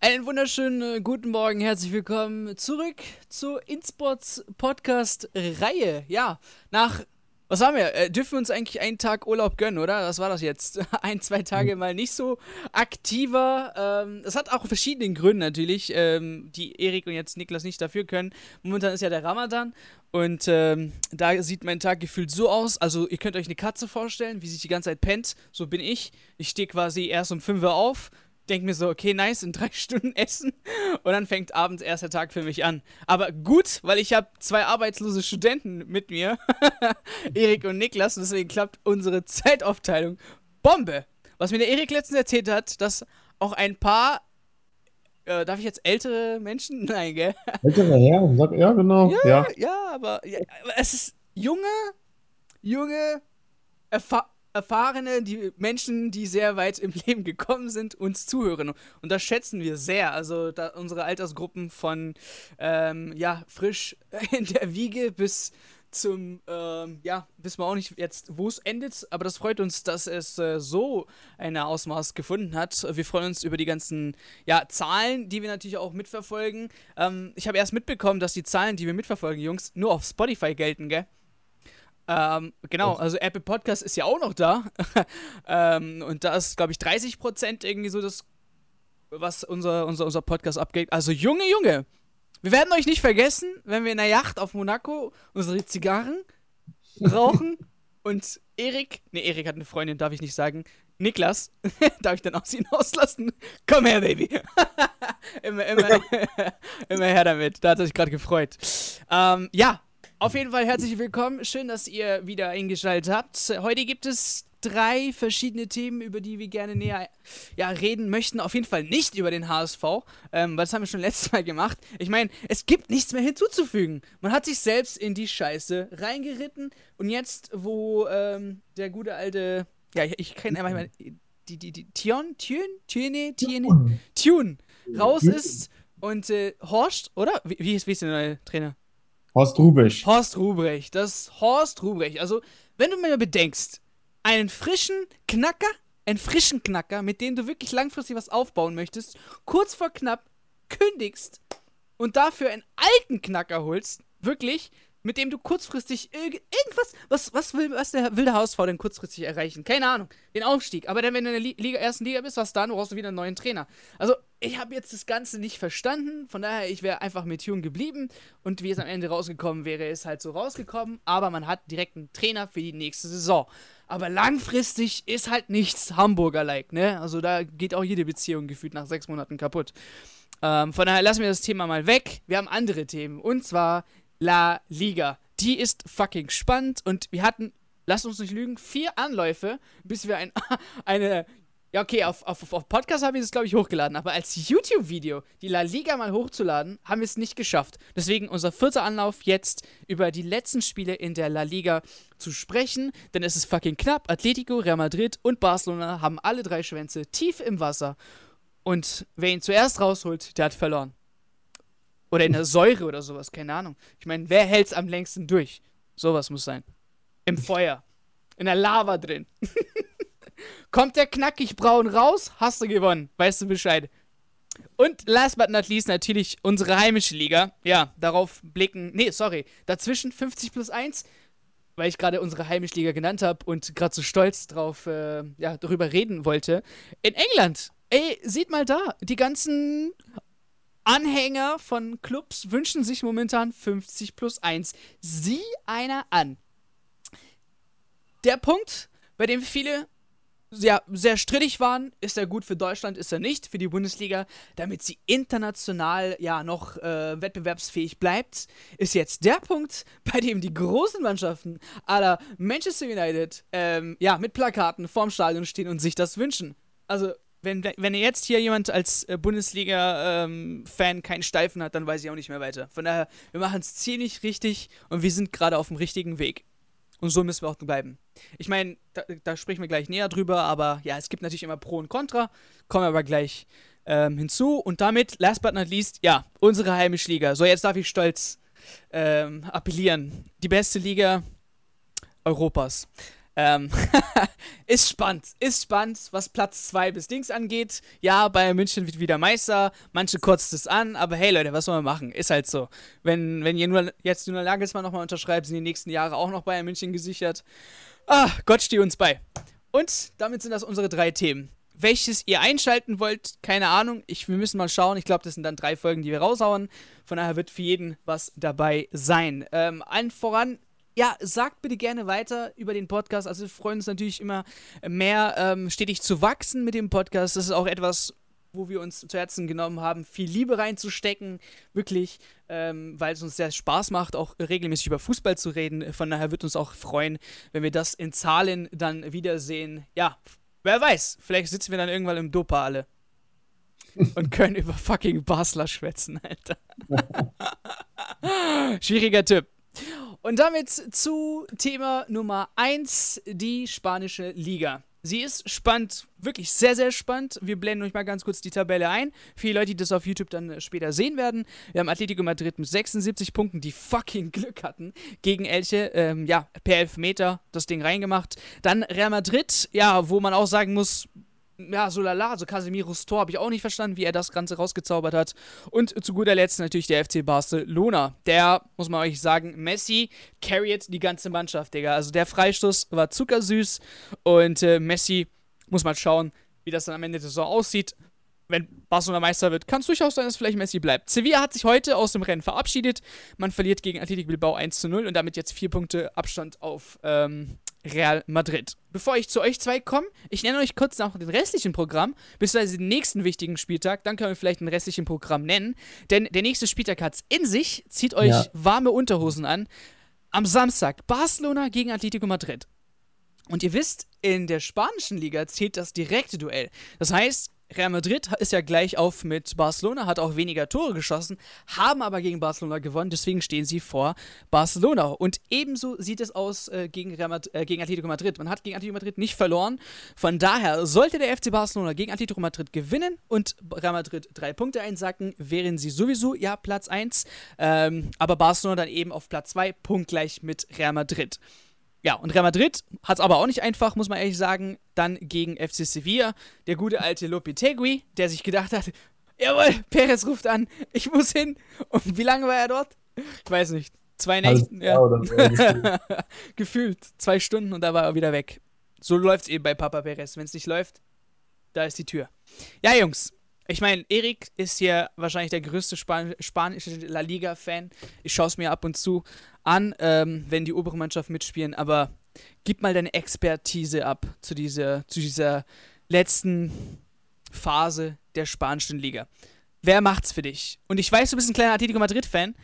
Einen wunderschönen äh, guten Morgen, herzlich willkommen zurück zur InSports Podcast Reihe. Ja, nach was haben wir? Äh, dürfen wir uns eigentlich einen Tag Urlaub gönnen, oder? Was war das jetzt? Ein, zwei Tage mal nicht so aktiver. Ähm, das hat auch verschiedene Gründe natürlich, ähm, die Erik und jetzt Niklas nicht dafür können. Momentan ist ja der Ramadan und ähm, da sieht mein Tag gefühlt so aus. Also, ihr könnt euch eine Katze vorstellen, wie sich die ganze Zeit pennt. So bin ich. Ich stehe quasi erst um 5 Uhr auf, denke mir so, okay, nice, in drei Stunden essen. Und dann fängt abends erster Tag für mich an. Aber gut, weil ich habe zwei arbeitslose Studenten mit mir, Erik und Niklas, und deswegen klappt unsere Zeitaufteilung Bombe. Was mir der Erik letztens erzählt hat, dass auch ein paar, äh, darf ich jetzt ältere Menschen? Nein, gell? Ältere Herren, sag, ja, genau. Ja, Ja, ja, aber, ja, es ist junge, junge, erfa erfahrene, die Menschen, die sehr weit im Leben gekommen sind, uns zuhören. Und das schätzen wir sehr. Also unsere Altersgruppen von ähm, ja, frisch in der Wiege bis zum, ähm, ja, wissen wir auch nicht jetzt, wo es endet, aber das freut uns, dass es äh, so ein Ausmaß gefunden hat. Wir freuen uns über die ganzen, ja, Zahlen, die wir natürlich auch mitverfolgen. Ähm, ich habe erst mitbekommen, dass die Zahlen, die wir mitverfolgen, Jungs, nur auf Spotify gelten, gell? Ähm, genau, also Apple Podcast ist ja auch noch da. ähm, und da ist, glaube ich, 30% irgendwie so das, was unser, unser, unser Podcast abgeht. Also Junge, Junge, wir werden euch nicht vergessen, wenn wir in der Yacht auf Monaco unsere Zigarren rauchen und Erik, ne, Erik hat eine Freundin, darf ich nicht sagen. Niklas, darf ich dann aus ihn auslassen? Komm her, Baby. immer, immer, immer her damit. Da hat er sich gerade gefreut. Ähm, ja, auf jeden Fall herzlich willkommen. Schön, dass ihr wieder eingeschaltet habt. Heute gibt es drei verschiedene Themen, über die wir gerne näher ja, reden möchten. Auf jeden Fall nicht über den HSV, ähm, weil das haben wir schon letztes Mal gemacht. Ich meine, es gibt nichts mehr hinzuzufügen. Man hat sich selbst in die Scheiße reingeritten und jetzt, wo ähm, der gute alte, ja, ich, ich kenne einfach die, die, die, Tion, Tune, Tune, Tune, Tune raus ist und äh, Horst, oder? Wie, wie, ist, wie ist der neue Trainer? Horst Rubisch. Horst Ruprecht, das ist Horst Ruprecht. Also, wenn du mir bedenkst, einen frischen Knacker, einen frischen Knacker, mit dem du wirklich langfristig was aufbauen möchtest, kurz vor knapp kündigst und dafür einen alten Knacker holst, wirklich, mit dem du kurzfristig irg irgendwas, was, was, will, was der, will HSV denn kurzfristig erreichen? Keine Ahnung, den Aufstieg. Aber dann, wenn du in der Li Liga, ersten Liga bist, was dann, brauchst du wieder einen neuen Trainer. Also, ich habe jetzt das Ganze nicht verstanden, von daher, ich wäre einfach mit Jung geblieben und wie es am Ende rausgekommen wäre, ist halt so rausgekommen, aber man hat direkt einen Trainer für die nächste Saison. Aber langfristig ist halt nichts Hamburger-like, ne? Also da geht auch jede Beziehung gefühlt nach sechs Monaten kaputt. Ähm, von daher lassen wir das Thema mal weg. Wir haben andere Themen und zwar La Liga. Die ist fucking spannend und wir hatten, lasst uns nicht lügen, vier Anläufe, bis wir ein, eine ja, okay, auf, auf, auf Podcast habe ich es, glaube ich, hochgeladen, aber als YouTube-Video die La Liga mal hochzuladen, haben wir es nicht geschafft. Deswegen unser vierter Anlauf jetzt über die letzten Spiele in der La Liga zu sprechen, denn es ist fucking knapp. Atletico, Real Madrid und Barcelona haben alle drei Schwänze tief im Wasser. Und wer ihn zuerst rausholt, der hat verloren. Oder in der Säure oder sowas, keine Ahnung. Ich meine, wer hält es am längsten durch? Sowas muss sein. Im Feuer. In der Lava drin. Kommt der knackig braun raus, hast du gewonnen. Weißt du Bescheid. Und last but not least natürlich unsere heimische Liga. Ja, darauf blicken. Nee, sorry. Dazwischen 50 plus 1, weil ich gerade unsere heimische Liga genannt habe und gerade so stolz drauf, äh, ja, darüber reden wollte. In England. Ey, sieht mal da. Die ganzen Anhänger von Clubs wünschen sich momentan 50 plus 1. Sieh einer an. Der Punkt, bei dem viele ja, sehr strittig waren. Ist er gut für Deutschland, ist er nicht für die Bundesliga, damit sie international ja noch äh, wettbewerbsfähig bleibt, ist jetzt der Punkt, bei dem die großen Mannschaften aller Manchester United ähm, ja, mit Plakaten vorm Stadion stehen und sich das wünschen. Also, wenn, wenn jetzt hier jemand als äh, Bundesliga-Fan ähm, keinen Steifen hat, dann weiß ich auch nicht mehr weiter. Von daher, wir machen es ziemlich richtig und wir sind gerade auf dem richtigen Weg. Und so müssen wir auch bleiben. Ich meine, da, da, sprechen wir gleich näher drüber, aber ja, es gibt natürlich immer Pro und Contra. Kommen wir aber gleich ähm, hinzu. Und damit, last but not least, ja, unsere heimische Liga. So, jetzt darf ich stolz ähm, appellieren. Die beste Liga Europas. Ähm, ist spannend, ist spannend, was Platz 2 bis Dings angeht. Ja, Bayern München wird wieder Meister, manche kotzt es an, aber hey Leute, was soll man machen? Ist halt so. Wenn, wenn ihr nur jetzt nur Nagelsmann nochmal unterschreibt, sind die nächsten Jahre auch noch Bayern München gesichert. Ah, Gott stehe uns bei. Und damit sind das unsere drei Themen. Welches ihr einschalten wollt, keine Ahnung. Ich, wir müssen mal schauen. Ich glaube, das sind dann drei Folgen, die wir raushauen. Von daher wird für jeden was dabei sein. Ähm, allen voran ja, sagt bitte gerne weiter über den Podcast. Also wir freuen uns natürlich immer mehr, ähm, stetig zu wachsen mit dem Podcast. Das ist auch etwas, wo wir uns zu Herzen genommen haben, viel Liebe reinzustecken, wirklich, ähm, weil es uns sehr Spaß macht, auch regelmäßig über Fußball zu reden. Von daher wird uns auch freuen, wenn wir das in Zahlen dann wiedersehen. Ja, wer weiß, vielleicht sitzen wir dann irgendwann im Dopa alle und können über fucking Basler schwätzen, Alter. Schwieriger Typ. Und damit zu Thema Nummer 1, die spanische Liga. Sie ist spannend, wirklich sehr, sehr spannend. Wir blenden euch mal ganz kurz die Tabelle ein. Für die Leute, die das auf YouTube dann später sehen werden. Wir haben Atletico Madrid mit 76 Punkten, die fucking Glück hatten gegen Elche. Ähm, ja, per Elfmeter das Ding reingemacht. Dann Real Madrid, ja, wo man auch sagen muss, ja, so lala, so Casemiros Tor habe ich auch nicht verstanden, wie er das Ganze rausgezaubert hat. Und zu guter Letzt natürlich der FC Barcelona. Der, muss man euch sagen, Messi carried die ganze Mannschaft, Digga. Also der Freistoß war zuckersüß und äh, Messi, muss mal schauen, wie das dann am Ende der Saison aussieht. Wenn Barcelona Meister wird, kann es durchaus sein, dass vielleicht Messi bleibt. Sevilla hat sich heute aus dem Rennen verabschiedet. Man verliert gegen Athletic Bilbao 1 zu 0 und damit jetzt vier Punkte Abstand auf ähm, Real Madrid. Bevor ich zu euch zwei komme, ich nenne euch kurz noch den restlichen Programm, beziehungsweise den nächsten wichtigen Spieltag, dann können wir vielleicht den restlichen Programm nennen, denn der nächste Spieltag hat es in sich, zieht euch ja. warme Unterhosen an. Am Samstag Barcelona gegen Atletico Madrid. Und ihr wisst, in der spanischen Liga zählt das direkte Duell. Das heißt, Real Madrid ist ja gleich auf mit Barcelona, hat auch weniger Tore geschossen, haben aber gegen Barcelona gewonnen, deswegen stehen sie vor Barcelona. Und ebenso sieht es aus äh, gegen, Madrid, äh, gegen Atletico Madrid. Man hat gegen Atletico Madrid nicht verloren. Von daher sollte der FC Barcelona gegen Atletico Madrid gewinnen und Real Madrid drei Punkte einsacken, wären sie sowieso ja Platz 1. Ähm, aber Barcelona dann eben auf Platz 2, punktgleich mit Real Madrid. Ja, und Real Madrid hat es aber auch nicht einfach, muss man ehrlich sagen. Dann gegen FC Sevilla, der gute alte Lopetegui, der sich gedacht hat, jawohl, Perez ruft an, ich muss hin. Und wie lange war er dort? Ich weiß nicht. Zwei Nächten, ja. Gefühlt zwei Stunden und da war er wieder weg. So läuft es eben bei Papa Perez. Wenn es nicht läuft, da ist die Tür. Ja, Jungs, ich meine, Erik ist hier wahrscheinlich der größte Span spanische La Liga-Fan. Ich schaue es mir ab und zu an, ähm, wenn die obere Mannschaft mitspielen, aber gib mal deine Expertise ab zu dieser, zu dieser letzten Phase der spanischen Liga. Wer macht's für dich? Und ich weiß, du bist ein kleiner Atletico Madrid-Fan,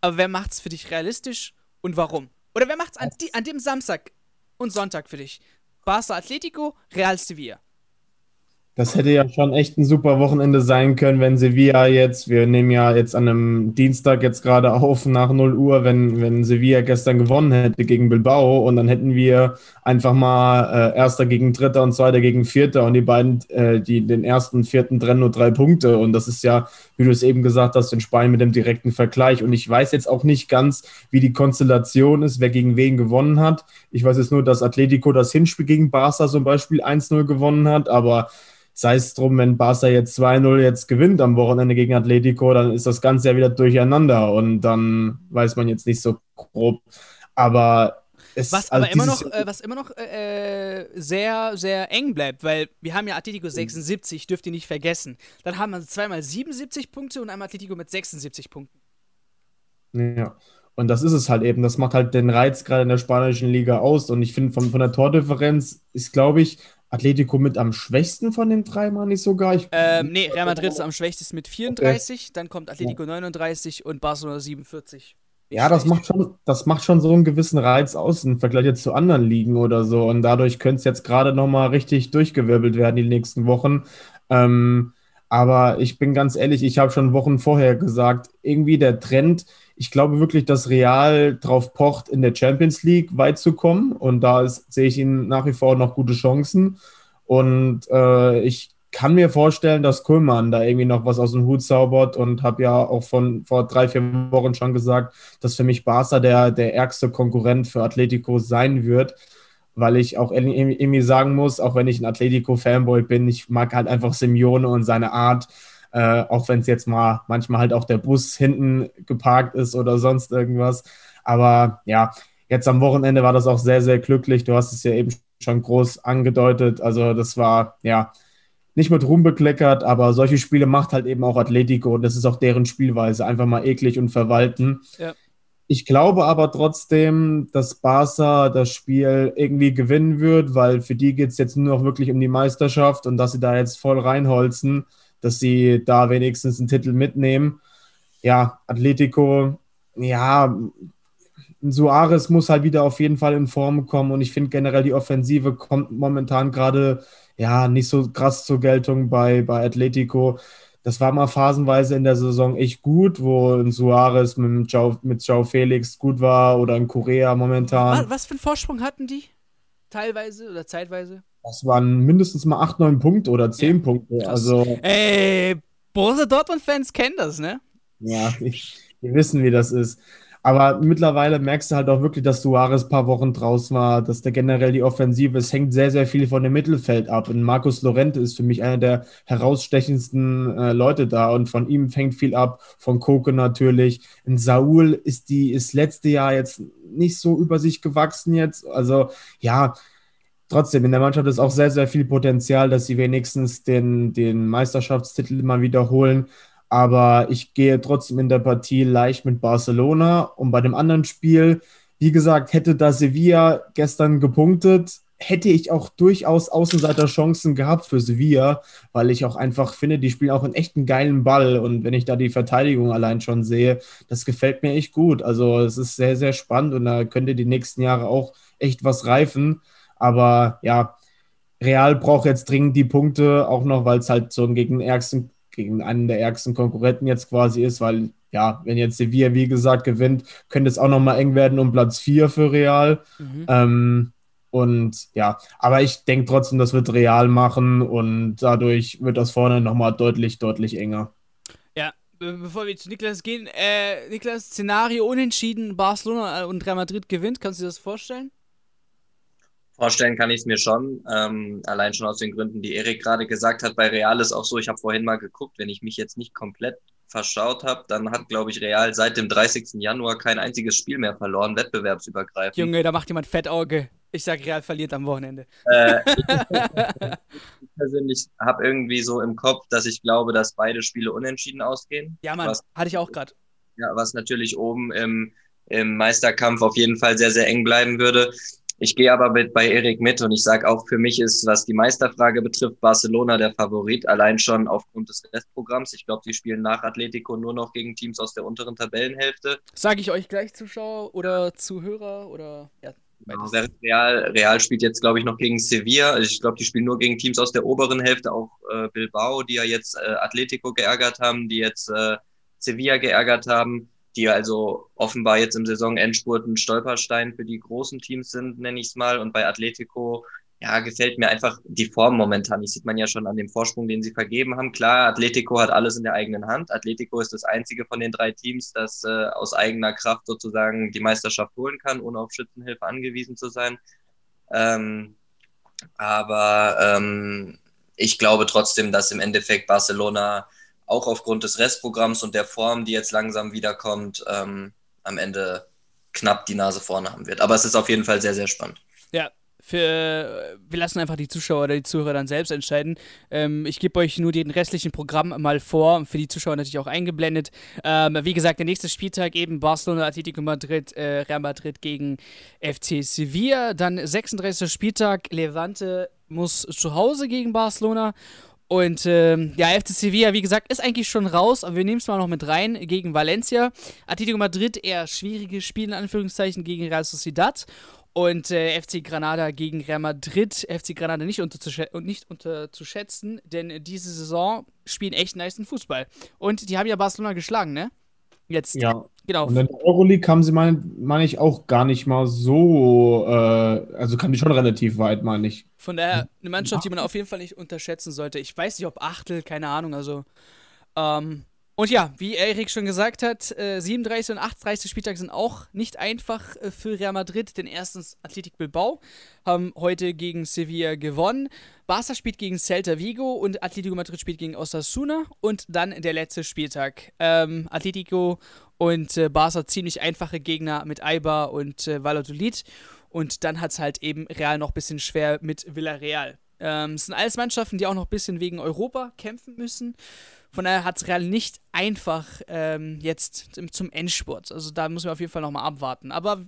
aber wer macht's für dich realistisch und warum? Oder wer macht's an, an dem Samstag und Sonntag für dich? Barca Atletico, Real Sevilla. Das hätte ja schon echt ein super Wochenende sein können, wenn Sevilla jetzt, wir nehmen ja jetzt an einem Dienstag jetzt gerade auf nach 0 Uhr, wenn, wenn Sevilla gestern gewonnen hätte gegen Bilbao und dann hätten wir einfach mal äh, Erster gegen Dritter und Zweiter gegen Vierter und die beiden, äh, die den ersten und vierten trennen nur drei Punkte und das ist ja, wie du es eben gesagt hast, in Spanien mit dem direkten Vergleich und ich weiß jetzt auch nicht ganz, wie die Konstellation ist, wer gegen wen gewonnen hat. Ich weiß jetzt nur, dass Atletico das Hinspiel gegen Barca zum Beispiel 1-0 gewonnen hat, aber sei es drum, wenn Barca jetzt 2-0 jetzt gewinnt am Wochenende gegen Atletico, dann ist das Ganze ja wieder durcheinander und dann weiß man jetzt nicht so grob. Aber es, was also aber immer noch, äh, was immer noch äh, sehr, sehr eng bleibt, weil wir haben ja Atletico 76, dürft ihr nicht vergessen. Dann haben wir zweimal 77 Punkte und einmal Atletico mit 76 Punkten. Ja. Und das ist es halt eben. Das macht halt den Reiz gerade in der spanischen Liga aus. Und ich finde, von, von der Tordifferenz ist, glaube ich, Atletico mit am schwächsten von den drei, meine ich sogar. Ich ähm, nee, Real Madrid ist am schwächsten mit 34, okay. dann kommt Atletico ja. 39 und Barcelona 47. Ja, das macht, schon, das macht schon so einen gewissen Reiz aus im Vergleich jetzt zu anderen Ligen oder so. Und dadurch könnte es jetzt gerade nochmal richtig durchgewirbelt werden die nächsten Wochen. Ähm, aber ich bin ganz ehrlich, ich habe schon Wochen vorher gesagt, irgendwie der Trend, ich glaube wirklich, dass Real drauf pocht, in der Champions League weit zu kommen. Und da ist, sehe ich ihnen nach wie vor noch gute Chancen. Und äh, ich kann mir vorstellen, dass Kuhlmann da irgendwie noch was aus dem Hut zaubert und habe ja auch von vor drei, vier Wochen schon gesagt, dass für mich Barca der, der ärgste Konkurrent für Atletico sein wird. weil ich auch irgendwie sagen muss, auch wenn ich ein Atletico-Fanboy bin, ich mag halt einfach Simeone und seine Art, äh, auch wenn es jetzt mal manchmal halt auch der Bus hinten geparkt ist oder sonst irgendwas. Aber ja, jetzt am Wochenende war das auch sehr, sehr glücklich. Du hast es ja eben schon groß angedeutet. Also das war ja nicht mit Ruhm bekleckert, aber solche Spiele macht halt eben auch Atletico und das ist auch deren Spielweise. Einfach mal eklig und verwalten. Ja. Ich glaube aber trotzdem, dass Barca das Spiel irgendwie gewinnen wird, weil für die geht es jetzt nur noch wirklich um die Meisterschaft und dass sie da jetzt voll reinholzen, dass sie da wenigstens einen Titel mitnehmen. Ja, Atletico, ja, Suarez muss halt wieder auf jeden Fall in Form kommen und ich finde generell die Offensive kommt momentan gerade ja nicht so krass zur Geltung bei, bei Atletico. Das war mal phasenweise in der Saison echt gut, wo ein Suarez mit Joe, mit Joe Felix gut war oder ein Korea momentan. Was für einen Vorsprung hatten die? Teilweise oder zeitweise? Das waren mindestens mal 8, 9 Punkte oder 10 ja, Punkte. Also, Ey, Borussia Dortmund-Fans kennen das, ne? Ja, die, die wissen, wie das ist. Aber mittlerweile merkst du halt auch wirklich, dass Suarez ein paar Wochen draußen war, dass der generell die Offensive, es hängt sehr, sehr viel von dem Mittelfeld ab. Und Markus Lorente ist für mich einer der herausstechendsten äh, Leute da. Und von ihm fängt viel ab, von Koke natürlich. In Saul ist die, ist letzte Jahr jetzt nicht so über sich gewachsen jetzt. Also ja, trotzdem, in der Mannschaft ist auch sehr, sehr viel Potenzial, dass sie wenigstens den, den Meisterschaftstitel mal wiederholen aber ich gehe trotzdem in der Partie leicht mit Barcelona. Und bei dem anderen Spiel, wie gesagt, hätte da Sevilla gestern gepunktet, hätte ich auch durchaus Außenseiterchancen gehabt für Sevilla, weil ich auch einfach finde, die spielen auch einen echten geilen Ball. Und wenn ich da die Verteidigung allein schon sehe, das gefällt mir echt gut. Also es ist sehr, sehr spannend und da könnte die nächsten Jahre auch echt was reifen. Aber ja, Real braucht jetzt dringend die Punkte, auch noch, weil es halt so gegen ärgsten gegen einen der ärgsten Konkurrenten jetzt quasi ist, weil ja, wenn jetzt Sevilla, wie gesagt, gewinnt, könnte es auch nochmal eng werden um Platz 4 für Real. Mhm. Ähm, und ja, aber ich denke trotzdem, das wird Real machen und dadurch wird das vorne nochmal deutlich, deutlich enger. Ja, bevor wir zu Niklas gehen, äh, Niklas, Szenario unentschieden, Barcelona und Real Madrid gewinnt, kannst du dir das vorstellen? Vorstellen kann ich es mir schon, ähm, allein schon aus den Gründen, die Erik gerade gesagt hat. Bei Real ist auch so, ich habe vorhin mal geguckt, wenn ich mich jetzt nicht komplett verschaut habe, dann hat, glaube ich, Real seit dem 30. Januar kein einziges Spiel mehr verloren, wettbewerbsübergreifend. Junge, da macht jemand Fettauge. Ich sag, Real verliert am Wochenende. Äh, ich persönlich habe irgendwie so im Kopf, dass ich glaube, dass beide Spiele unentschieden ausgehen. Ja, Mann, was, hatte ich auch gerade. Ja, was natürlich oben im, im Meisterkampf auf jeden Fall sehr, sehr eng bleiben würde. Ich gehe aber mit bei Erik mit und ich sage auch, für mich ist, was die Meisterfrage betrifft, Barcelona der Favorit, allein schon aufgrund des Restprogramms. Ich glaube, die spielen nach Atletico nur noch gegen Teams aus der unteren Tabellenhälfte. Sage ich euch gleich, Zuschauer oder Zuhörer oder ja. Real, Real spielt jetzt, glaube ich, noch gegen Sevilla. Ich glaube, die spielen nur gegen Teams aus der oberen Hälfte, auch äh, Bilbao, die ja jetzt äh, Atletico geärgert haben, die jetzt äh, Sevilla geärgert haben die also offenbar jetzt im Saisonendspurt ein Stolperstein für die großen Teams sind, nenne ich es mal. Und bei Atletico, ja, gefällt mir einfach die Form momentan. Das sieht man ja schon an dem Vorsprung, den sie vergeben haben. Klar, Atletico hat alles in der eigenen Hand. Atletico ist das einzige von den drei Teams, das äh, aus eigener Kraft sozusagen die Meisterschaft holen kann, ohne auf Schützenhilfe angewiesen zu sein. Ähm, aber ähm, ich glaube trotzdem, dass im Endeffekt Barcelona auch aufgrund des Restprogramms und der Form, die jetzt langsam wiederkommt, ähm, am Ende knapp die Nase vorne haben wird. Aber es ist auf jeden Fall sehr, sehr spannend. Ja, für, wir lassen einfach die Zuschauer oder die Zuhörer dann selbst entscheiden. Ähm, ich gebe euch nur den restlichen Programm mal vor, für die Zuschauer natürlich auch eingeblendet. Ähm, wie gesagt, der nächste Spieltag eben Barcelona, Atletico Madrid, äh, Real Madrid gegen FC Sevilla. Dann 36. Spieltag, Levante muss zu Hause gegen Barcelona und ähm, ja, FC Sevilla, wie gesagt, ist eigentlich schon raus, aber wir nehmen es mal noch mit rein gegen Valencia. Atletico Madrid eher schwierige Spiele, in Anführungszeichen, gegen Real Sociedad. Und äh, FC Granada gegen Real Madrid. FC Granada nicht, unterzuschätzen, nicht unterzuschätzen, denn diese Saison spielen echt nice Fußball. Und die haben ja Barcelona geschlagen, ne? Jetzt. Ja. Genau. Und in der Euroleague haben sie, meine mein ich, auch gar nicht mal so, äh, also kam die schon relativ weit, meine ich. Von daher eine Mannschaft, die man auf jeden Fall nicht unterschätzen sollte. Ich weiß nicht, ob Achtel, keine Ahnung, also. Ähm, Und ja, wie Erik schon gesagt hat, äh, 37 und 38 Spieltag sind auch nicht einfach äh, für Real Madrid, denn erstens Athletic Bilbao haben heute gegen Sevilla gewonnen. Barca spielt gegen Celta Vigo und Atletico Madrid spielt gegen Osasuna und dann der letzte Spieltag. Ähm, Atletico und äh, Barca ziemlich einfache Gegner mit Aiba und äh, Valladolid und dann hat es halt eben Real noch ein bisschen schwer mit Villarreal. Ähm, es sind alles Mannschaften, die auch noch ein bisschen wegen Europa kämpfen müssen. Von daher hat es Real nicht einfach ähm, jetzt zum Endspurt. Also da müssen wir auf jeden Fall nochmal abwarten. Aber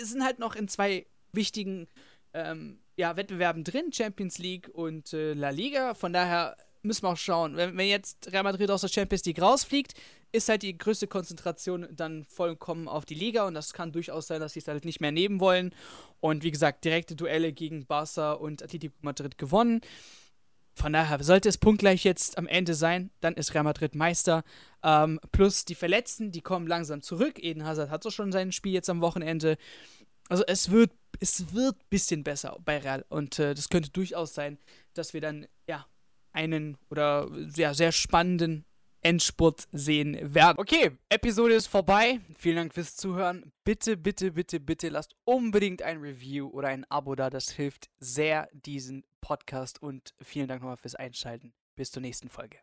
es sind halt noch in zwei wichtigen ähm, ja, Wettbewerben drin, Champions League und äh, La Liga. Von daher müssen wir auch schauen. Wenn, wenn jetzt Real Madrid aus der Champions League rausfliegt, ist halt die größte Konzentration dann vollkommen auf die Liga und das kann durchaus sein, dass sie es halt nicht mehr nehmen wollen. Und wie gesagt, direkte Duelle gegen Barca und Atletico Madrid gewonnen. Von daher sollte es punktgleich jetzt am Ende sein, dann ist Real Madrid Meister. Ähm, plus die Verletzten, die kommen langsam zurück. Eden Hazard hat so schon sein Spiel jetzt am Wochenende. Also es wird, es wird ein bisschen besser bei Real. Und äh, das könnte durchaus sein, dass wir dann ja einen oder ja, sehr spannenden Endspurt sehen werden. Okay, Episode ist vorbei. Vielen Dank fürs Zuhören. Bitte, bitte, bitte, bitte lasst unbedingt ein Review oder ein Abo da. Das hilft sehr diesen Podcast und vielen Dank nochmal fürs Einschalten. Bis zur nächsten Folge.